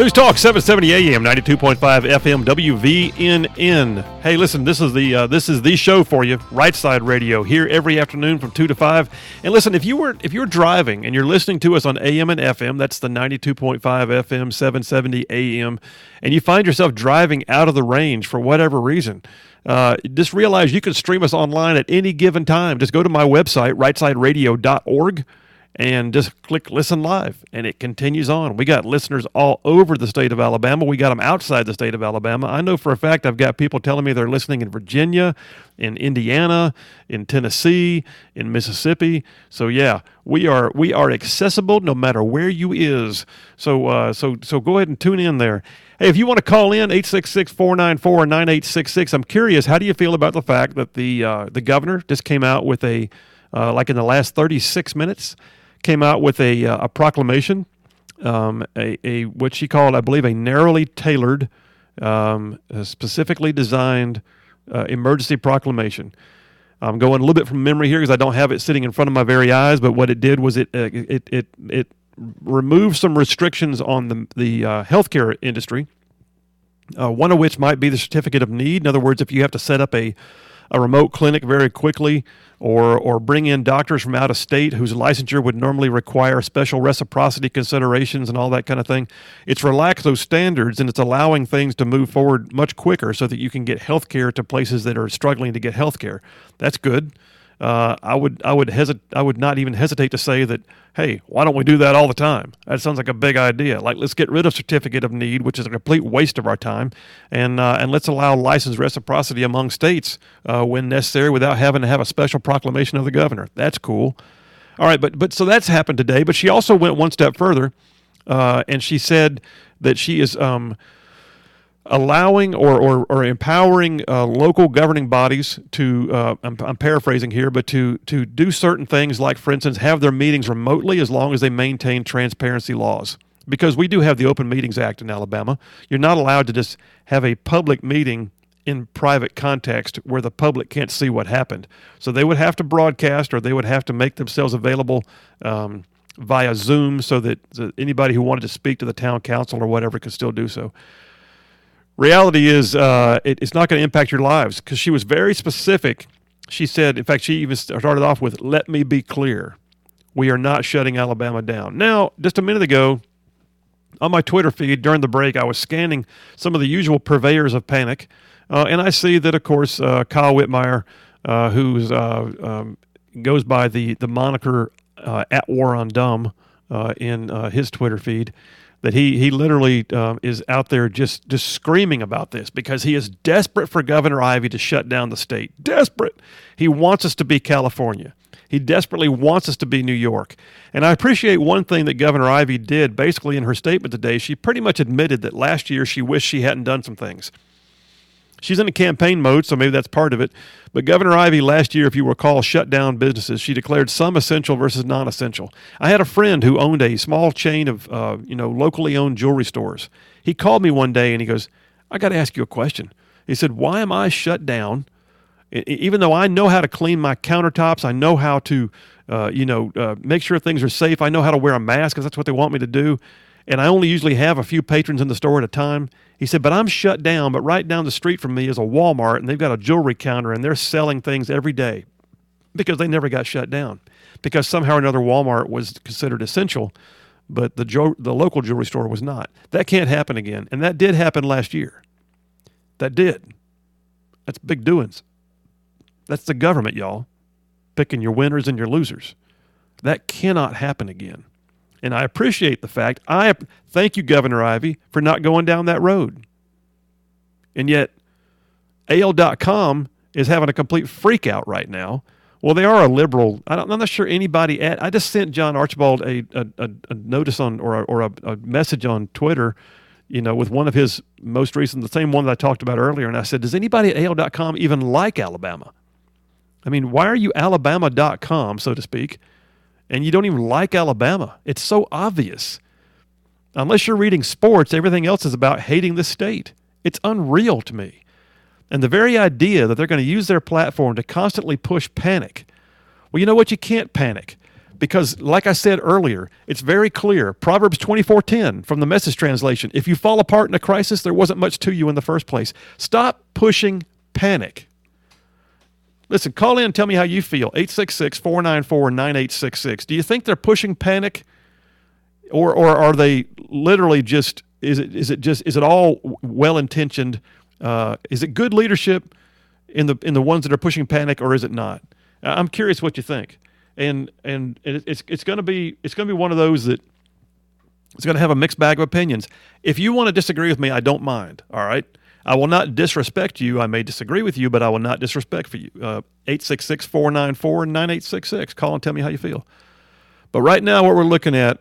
News Talk 770 AM 92.5 FM WVNN. Hey, listen, this is the uh, this is the show for you. Right Side Radio here every afternoon from 2 to 5. And listen, if you were if you're driving and you're listening to us on AM and FM, that's the 92.5 FM 770 AM, and you find yourself driving out of the range for whatever reason, uh, just realize you can stream us online at any given time. Just go to my website rightsideradio.org and just click listen live and it continues on. We got listeners all over the state of Alabama. We got them outside the state of Alabama. I know for a fact I've got people telling me they're listening in Virginia, in Indiana, in Tennessee, in Mississippi. So yeah, we are we are accessible no matter where you is. So uh, so so go ahead and tune in there. Hey, if you want to call in 866-494-9866, I'm curious, how do you feel about the fact that the uh, the governor just came out with a uh, like in the last 36 minutes came out with a, uh, a proclamation, um, a, a what she called, I believe, a narrowly tailored, um, specifically designed uh, emergency proclamation. I'm going a little bit from memory here because I don't have it sitting in front of my very eyes. But what it did was it uh, it it it removed some restrictions on the the uh, healthcare industry. Uh, one of which might be the certificate of need. In other words, if you have to set up a a remote clinic very quickly or, or bring in doctors from out of state whose licensure would normally require special reciprocity considerations and all that kind of thing. It's relaxed those standards and it's allowing things to move forward much quicker so that you can get health care to places that are struggling to get health care. That's good uh, I would I would hesit- I would not even hesitate to say that hey why don't we do that all the time? That sounds like a big idea. Like let's get rid of certificate of need which is a complete waste of our time and uh, and let's allow license reciprocity among states uh, when necessary without having to have a special proclamation of the governor. That's cool. All right but but so that's happened today but she also went one step further uh, and she said that she is um, allowing or, or, or empowering uh, local governing bodies to, uh, I'm, I'm, paraphrasing here, but to, to do certain things like, for instance, have their meetings remotely as long as they maintain transparency laws. Because we do have the Open Meetings Act in Alabama. You're not allowed to just have a public meeting in private context where the public can't see what happened. So they would have to broadcast or they would have to make themselves available um, via Zoom so that anybody who wanted to speak to the town council or whatever could still do so reality is uh, it, it's not going to impact your lives because she was very specific. She said, in fact, she even started off with, let me be clear. We are not shutting Alabama down. Now, just a minute ago, on my Twitter feed during the break, I was scanning some of the usual purveyors of panic, uh, and I see that, of course, uh, Kyle Whitmire, uh, who uh, um, goes by the the moniker uh, "at war on dumb" uh, in his Twitter feed, that he he literally um, is out there just just screaming about this because he is desperate for Governor Ivey to shut down the state. Desperate. He wants us to be California. He desperately wants us to be New York. And I appreciate one thing that Governor Ivey did basically in her statement today. She pretty much admitted that last year she wished she hadn't done some things. She's in a campaign mode, so maybe that's part of it. But Governor Ivey last year, if you recall, shut down businesses. She declared some essential versus non-essential. I had a friend who owned a small chain of, uh, you know, locally owned jewelry stores. He called me one day and he goes, "I got to ask you a question." He said, "Why am I shut down?" Even though I know how to clean my countertops, I know how to, uh, you know, uh, make sure things are safe. I know how to wear a mask because that's what they want me to do and I only usually have a few patrons in the store at a time. He said, but I'm shut down, but right down the street from me is a Walmart, and they've got a jewelry counter, and they're selling things every day because they never got shut down. Because somehow or another, Walmart was considered essential, but the, jo- the local jewelry store was not. That can't happen again. And that did happen last year. That did. That's big doings. That's the government, y'all, picking your winners and your losers. That cannot happen again. And I appreciate the fact. I thank you, Governor Ivey, for not going down that road. And yet, AL.com is having a complete freak out right now. Well, they are a liberal. I am not sure anybody at. I just sent John Archibald a, a, a notice on or, a, or a message on Twitter, you know, with one of his most recent, the same one that I talked about earlier. And I said, Does anybody at AL.com even like Alabama? I mean, why are you Alabama.com, so to speak? And you don't even like Alabama. It's so obvious. Unless you're reading sports, everything else is about hating the state. It's unreal to me. And the very idea that they're going to use their platform to constantly push panic. Well, you know what? You can't panic. because like I said earlier, it's very clear. Proverbs 24:10 from the message translation. If you fall apart in a crisis, there wasn't much to you in the first place. Stop pushing panic. Listen, call in and tell me how you feel. 866-494-9866. Do you think they're pushing panic or or are they literally just is it is it just is it all well intentioned? Uh, is it good leadership in the in the ones that are pushing panic, or is it not? I'm curious what you think, and and it's it's going to be it's going to be one of those that it's going to have a mixed bag of opinions. If you want to disagree with me, I don't mind. All right. I will not disrespect you. I may disagree with you, but I will not disrespect for you. Uh, 866 494 9866. Call and tell me how you feel. But right now, what we're looking at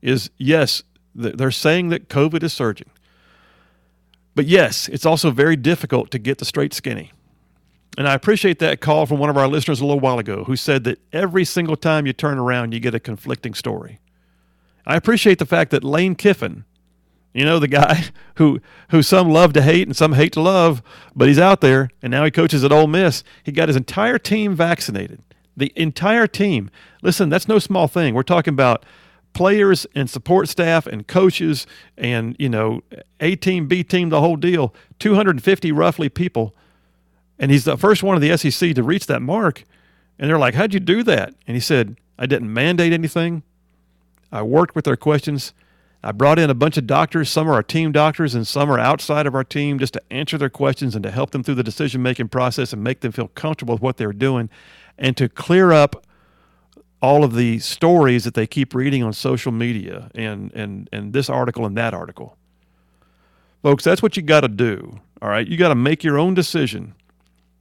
is yes, they're saying that COVID is surging. But yes, it's also very difficult to get the straight skinny. And I appreciate that call from one of our listeners a little while ago who said that every single time you turn around, you get a conflicting story. I appreciate the fact that Lane Kiffin, you know, the guy who, who some love to hate and some hate to love, but he's out there and now he coaches at Ole Miss. He got his entire team vaccinated. The entire team. Listen, that's no small thing. We're talking about players and support staff and coaches and you know a team b team the whole deal 250 roughly people and he's the first one of the sec to reach that mark and they're like how'd you do that and he said i didn't mandate anything i worked with their questions i brought in a bunch of doctors some are our team doctors and some are outside of our team just to answer their questions and to help them through the decision making process and make them feel comfortable with what they're doing and to clear up all of the stories that they keep reading on social media and and and this article and that article. Folks, that's what you got to do. All right? You got to make your own decision.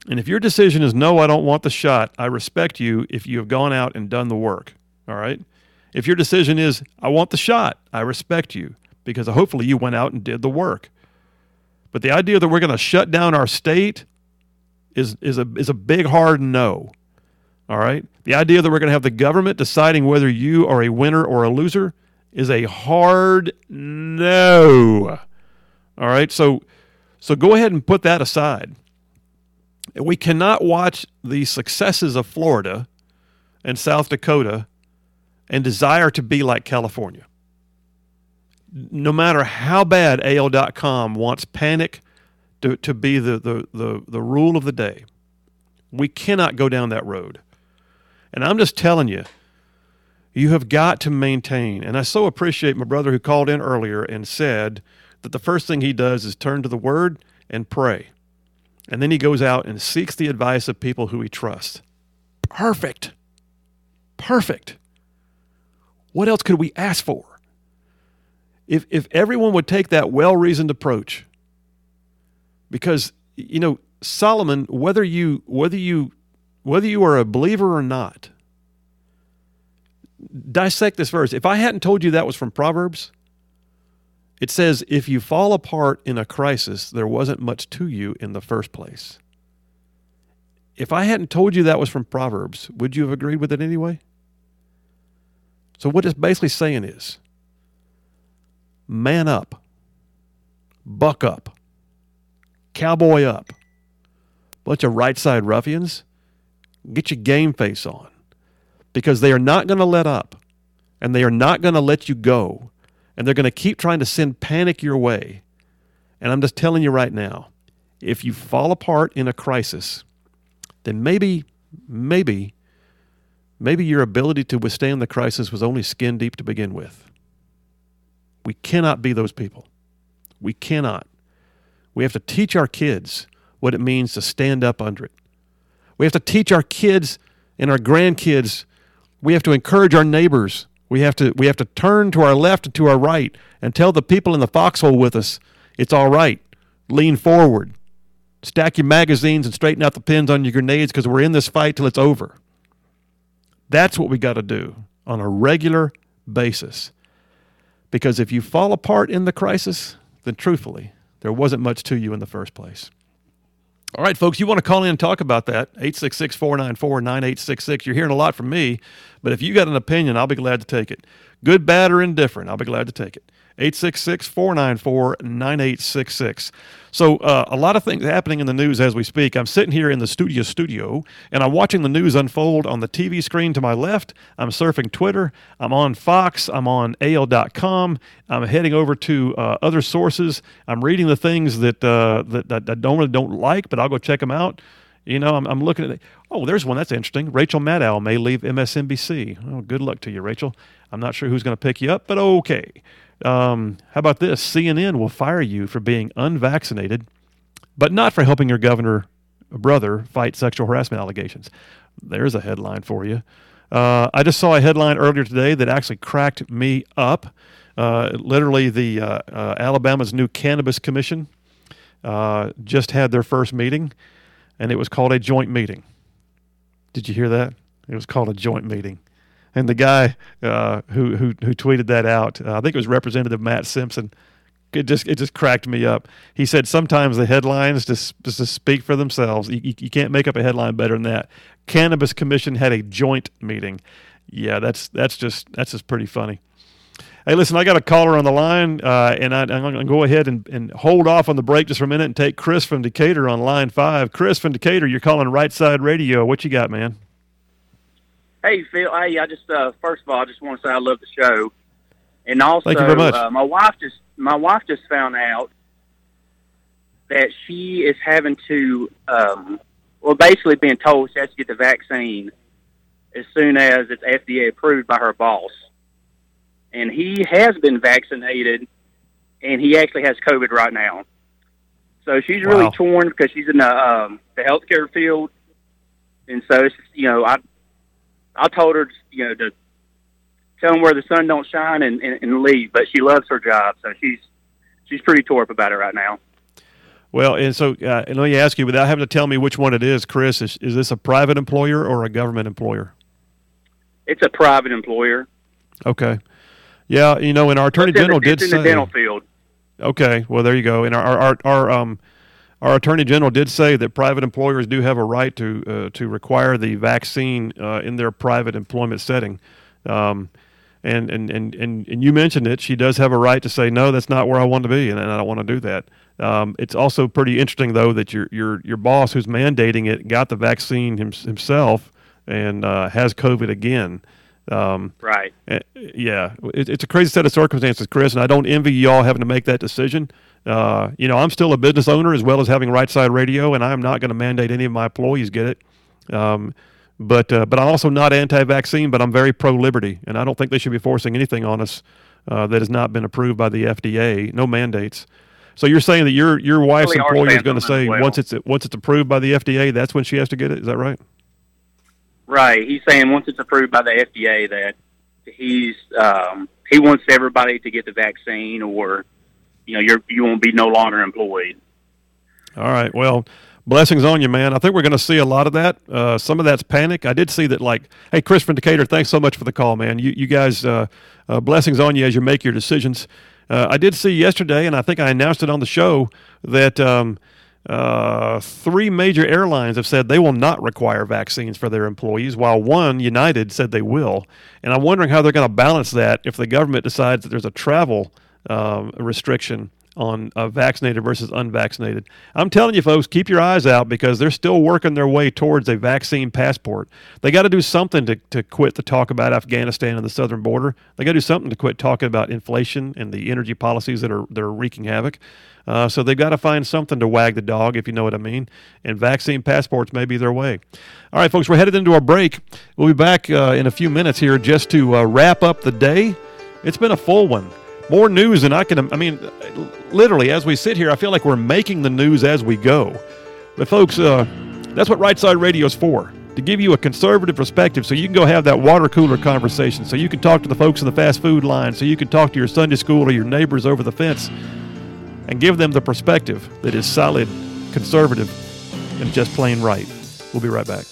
And if your decision is no, I don't want the shot, I respect you if you have gone out and done the work. All right? If your decision is I want the shot, I respect you because hopefully you went out and did the work. But the idea that we're going to shut down our state is is a is a big hard no. All right. The idea that we're going to have the government deciding whether you are a winner or a loser is a hard no. All right. So, so go ahead and put that aside. We cannot watch the successes of Florida and South Dakota and desire to be like California. No matter how bad AL.com wants panic to, to be the, the, the, the rule of the day, we cannot go down that road. And I'm just telling you, you have got to maintain. And I so appreciate my brother who called in earlier and said that the first thing he does is turn to the Word and pray. And then he goes out and seeks the advice of people who he trusts. Perfect. Perfect. What else could we ask for? If, if everyone would take that well reasoned approach, because, you know, Solomon, whether you, whether you whether you are a believer or not, dissect this verse. If I hadn't told you that was from Proverbs, it says, if you fall apart in a crisis, there wasn't much to you in the first place. If I hadn't told you that was from Proverbs, would you have agreed with it anyway? So, what it's basically saying is man up, buck up, cowboy up. Bunch of right side ruffians Get your game face on because they are not going to let up and they are not going to let you go and they're going to keep trying to send panic your way. And I'm just telling you right now if you fall apart in a crisis, then maybe, maybe, maybe your ability to withstand the crisis was only skin deep to begin with. We cannot be those people. We cannot. We have to teach our kids what it means to stand up under it. We have to teach our kids and our grandkids. We have to encourage our neighbors. We have to we have to turn to our left and to our right and tell the people in the foxhole with us, it's all right. Lean forward. Stack your magazines and straighten out the pins on your grenades because we're in this fight till it's over. That's what we got to do on a regular basis. Because if you fall apart in the crisis, then truthfully, there wasn't much to you in the first place. All right, folks, you want to call in and talk about that? 866 494 9866. You're hearing a lot from me, but if you got an opinion, I'll be glad to take it. Good, bad, or indifferent. I'll be glad to take it. 866 494 9866. So, uh, a lot of things happening in the news as we speak. I'm sitting here in the studio studio and I'm watching the news unfold on the TV screen to my left. I'm surfing Twitter. I'm on Fox. I'm on AL.com. I'm heading over to uh, other sources. I'm reading the things that, uh, that, that I don't really don't like, but I'll go check them out. You know, I'm, I'm looking at it. Oh, there's one that's interesting. Rachel Maddow may leave MSNBC. Oh, good luck to you, Rachel. I'm not sure who's going to pick you up, but okay. Um, how about this? CNN will fire you for being unvaccinated, but not for helping your governor brother fight sexual harassment allegations. There's a headline for you. Uh, I just saw a headline earlier today that actually cracked me up. Uh, literally, the uh, uh Alabama's new cannabis commission uh, just had their first meeting, and it was called a joint meeting. Did you hear that? It was called a joint meeting. And the guy uh, who, who who tweeted that out, uh, I think it was Representative Matt Simpson. It just it just cracked me up. He said sometimes the headlines just just speak for themselves. You, you, you can't make up a headline better than that. Cannabis Commission had a joint meeting. Yeah, that's that's just that's just pretty funny. Hey, listen, I got a caller on the line, uh, and I, am going to go ahead and, and hold off on the break just for a minute and take Chris from Decatur on line five. Chris from Decatur, you're calling Right Side Radio. What you got, man? Hey Phil, hey, I just uh, first of all, I just want to say I love the show, and also Thank you very much. Uh, my wife just my wife just found out that she is having to, um, well, basically being told she has to get the vaccine as soon as it's FDA approved by her boss, and he has been vaccinated, and he actually has COVID right now. So she's really wow. torn because she's in the um, the healthcare field, and so it's you know I I told her, you know, to tell him where the sun don't shine and, and, and leave. But she loves her job, so she's she's pretty tore up about it right now. Well, and so uh, and let me ask you, without having to tell me which one it is, Chris, is, is this a private employer or a government employer? It's a private employer. Okay. Yeah, you know, and our attorney general the, did in say. the dental field. Okay, well there you go. And our our our um our attorney general did say that private employers do have a right to uh, to require the vaccine uh, in their private employment setting. Um, and, and, and, and, and you mentioned it. She does have a right to say, no, that's not where I want to be, and, and I don't want to do that. Um, it's also pretty interesting, though, that your, your, your boss who's mandating it got the vaccine him, himself and uh, has COVID again. Um, right. Eh, yeah. It, it's a crazy set of circumstances, Chris, and I don't envy y'all having to make that decision. Uh, you know, I'm still a business owner as well as having Right Side Radio, and I'm not going to mandate any of my employees get it. Um, but uh, but I'm also not anti-vaccine, but I'm very pro-liberty, and I don't think they should be forcing anything on us uh, that has not been approved by the FDA. No mandates. So you're saying that your your wife's really employer is going to say well. once it's once it's approved by the FDA, that's when she has to get it. Is that right? Right. He's saying once it's approved by the FDA that he's um, he wants everybody to get the vaccine or you know you're you won't be no longer employed. All right. Well, blessings on you, man. I think we're going to see a lot of that. Uh, some of that's panic. I did see that. Like, hey, Chris from Decatur, thanks so much for the call, man. You you guys, uh, uh, blessings on you as you make your decisions. Uh, I did see yesterday, and I think I announced it on the show that. Um, uh, three major airlines have said they will not require vaccines for their employees, while one, United, said they will. And I'm wondering how they're going to balance that if the government decides that there's a travel um, restriction on uh, vaccinated versus unvaccinated. I'm telling you, folks, keep your eyes out because they're still working their way towards a vaccine passport. They got to do something to, to quit the talk about Afghanistan and the southern border. They got to do something to quit talking about inflation and the energy policies that are that are wreaking havoc. Uh, so they've got to find something to wag the dog, if you know what I mean. And vaccine passports may be their way. All right, folks, we're headed into our break. We'll be back uh, in a few minutes here just to uh, wrap up the day. It's been a full one more news than I can. I mean, literally, as we sit here, I feel like we're making the news as we go. But, folks, uh, that's what Right Side Radio is for to give you a conservative perspective so you can go have that water cooler conversation, so you can talk to the folks in the fast food line, so you can talk to your Sunday school or your neighbors over the fence and give them the perspective that is solid, conservative, and just plain right. We'll be right back.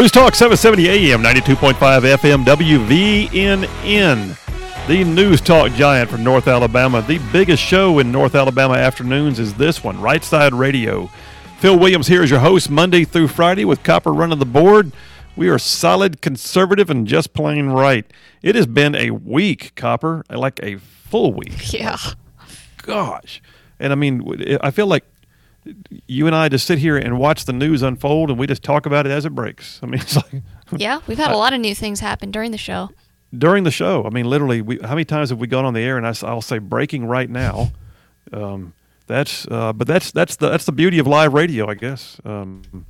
News Talk 770 AM, 92.5 FM, WVNN. The News Talk giant from North Alabama. The biggest show in North Alabama afternoons is this one, Right Side Radio. Phil Williams here is your host Monday through Friday with Copper running the board. We are solid, conservative, and just plain right. It has been a week, Copper, like a full week. Yeah. Gosh. And I mean, I feel like you and I just sit here and watch the news unfold, and we just talk about it as it breaks. I mean, it's like yeah, we've had a lot of new things happen during the show. During the show, I mean, literally, we, how many times have we gone on the air and I, will say breaking right now? Um, that's uh, but that's that's the that's the beauty of live radio, I guess. Um,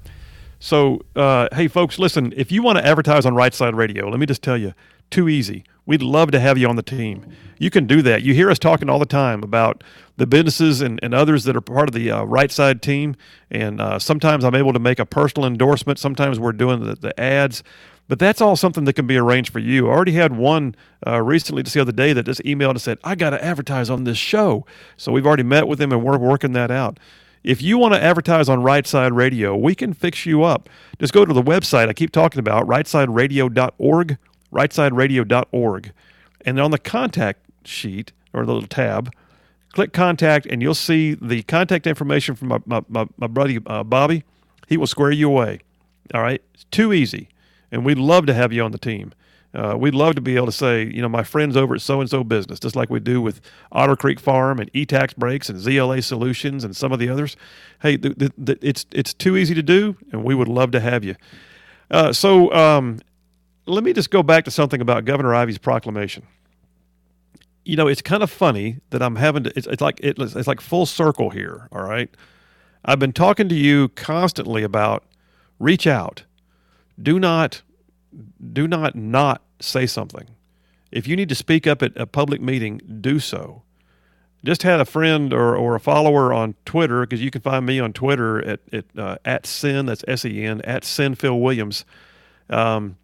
so, uh, hey, folks, listen. If you want to advertise on Right Side Radio, let me just tell you, too easy. We'd love to have you on the team. You can do that. You hear us talking all the time about the businesses and, and others that are part of the uh, right side team. And uh, sometimes I'm able to make a personal endorsement. Sometimes we're doing the, the ads. But that's all something that can be arranged for you. I already had one uh, recently just the other day that just emailed and said, I got to advertise on this show. So we've already met with him and we're working that out. If you want to advertise on Right Side Radio, we can fix you up. Just go to the website I keep talking about, rightsideradio.org, rightsideradio.org. And on the contact sheet or the little tab, click contact and you'll see the contact information from my, my, my, my buddy uh, Bobby. He will square you away. All right? It's too easy. And we'd love to have you on the team. Uh, we'd love to be able to say, you know, my friends over at so and so business, just like we do with Otter Creek Farm and E-Tax Breaks and ZLA Solutions and some of the others. Hey, it's it's too easy to do, and we would love to have you. Uh, so um, let me just go back to something about Governor Ivey's proclamation you know, it's kind of funny that I'm having to. It's, it's like it, it's like full circle here. All right, I've been talking to you constantly about reach out. Do not, do not not say something. If you need to speak up at a public meeting, do so. Just had a friend or, or a follower on Twitter because you can find me on Twitter at at, uh, at Sen that's S E N at Sen Phil Williams, um,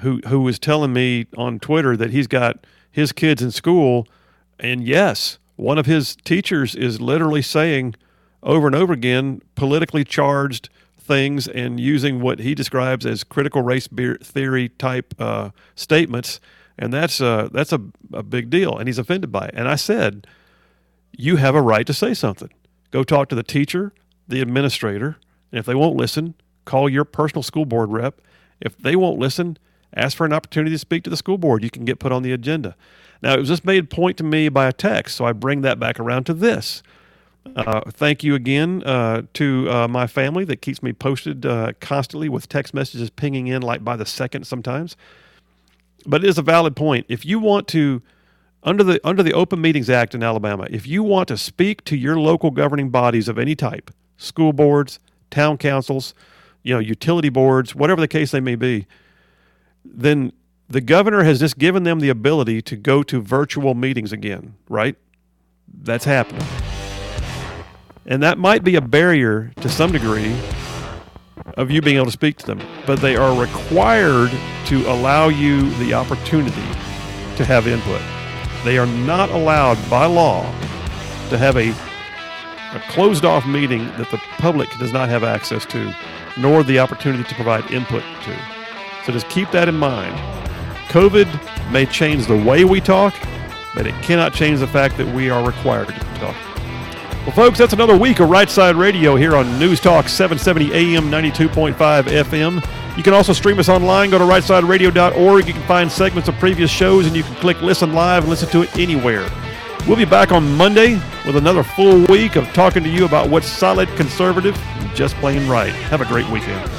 who who was telling me on Twitter that he's got his kids in school. And yes, one of his teachers is literally saying over and over again politically charged things and using what he describes as critical race theory type uh, statements. And that's, uh, that's a, a big deal. And he's offended by it. And I said, You have a right to say something. Go talk to the teacher, the administrator. And if they won't listen, call your personal school board rep. If they won't listen, ask for an opportunity to speak to the school board. You can get put on the agenda. Now, it was just made point to me by a text, so I bring that back around to this. Uh, thank you again uh, to uh, my family that keeps me posted uh, constantly with text messages pinging in like by the second sometimes. But it is a valid point. If you want to, under the under the Open Meetings Act in Alabama, if you want to speak to your local governing bodies of any type, school boards, town councils, you know, utility boards, whatever the case they may be, then the governor has just given them the ability to go to virtual meetings again, right? That's happening. And that might be a barrier to some degree of you being able to speak to them, but they are required to allow you the opportunity to have input. They are not allowed by law to have a, a closed off meeting that the public does not have access to, nor the opportunity to provide input to. So just keep that in mind. COVID may change the way we talk, but it cannot change the fact that we are required to talk. Well, folks, that's another week of Right Side Radio here on News Talk 770 AM, 92.5 FM. You can also stream us online. Go to rightsideradio.org. You can find segments of previous shows, and you can click Listen Live and listen to it anywhere. We'll be back on Monday with another full week of talking to you about what's solid, conservative, and just plain right. Have a great weekend.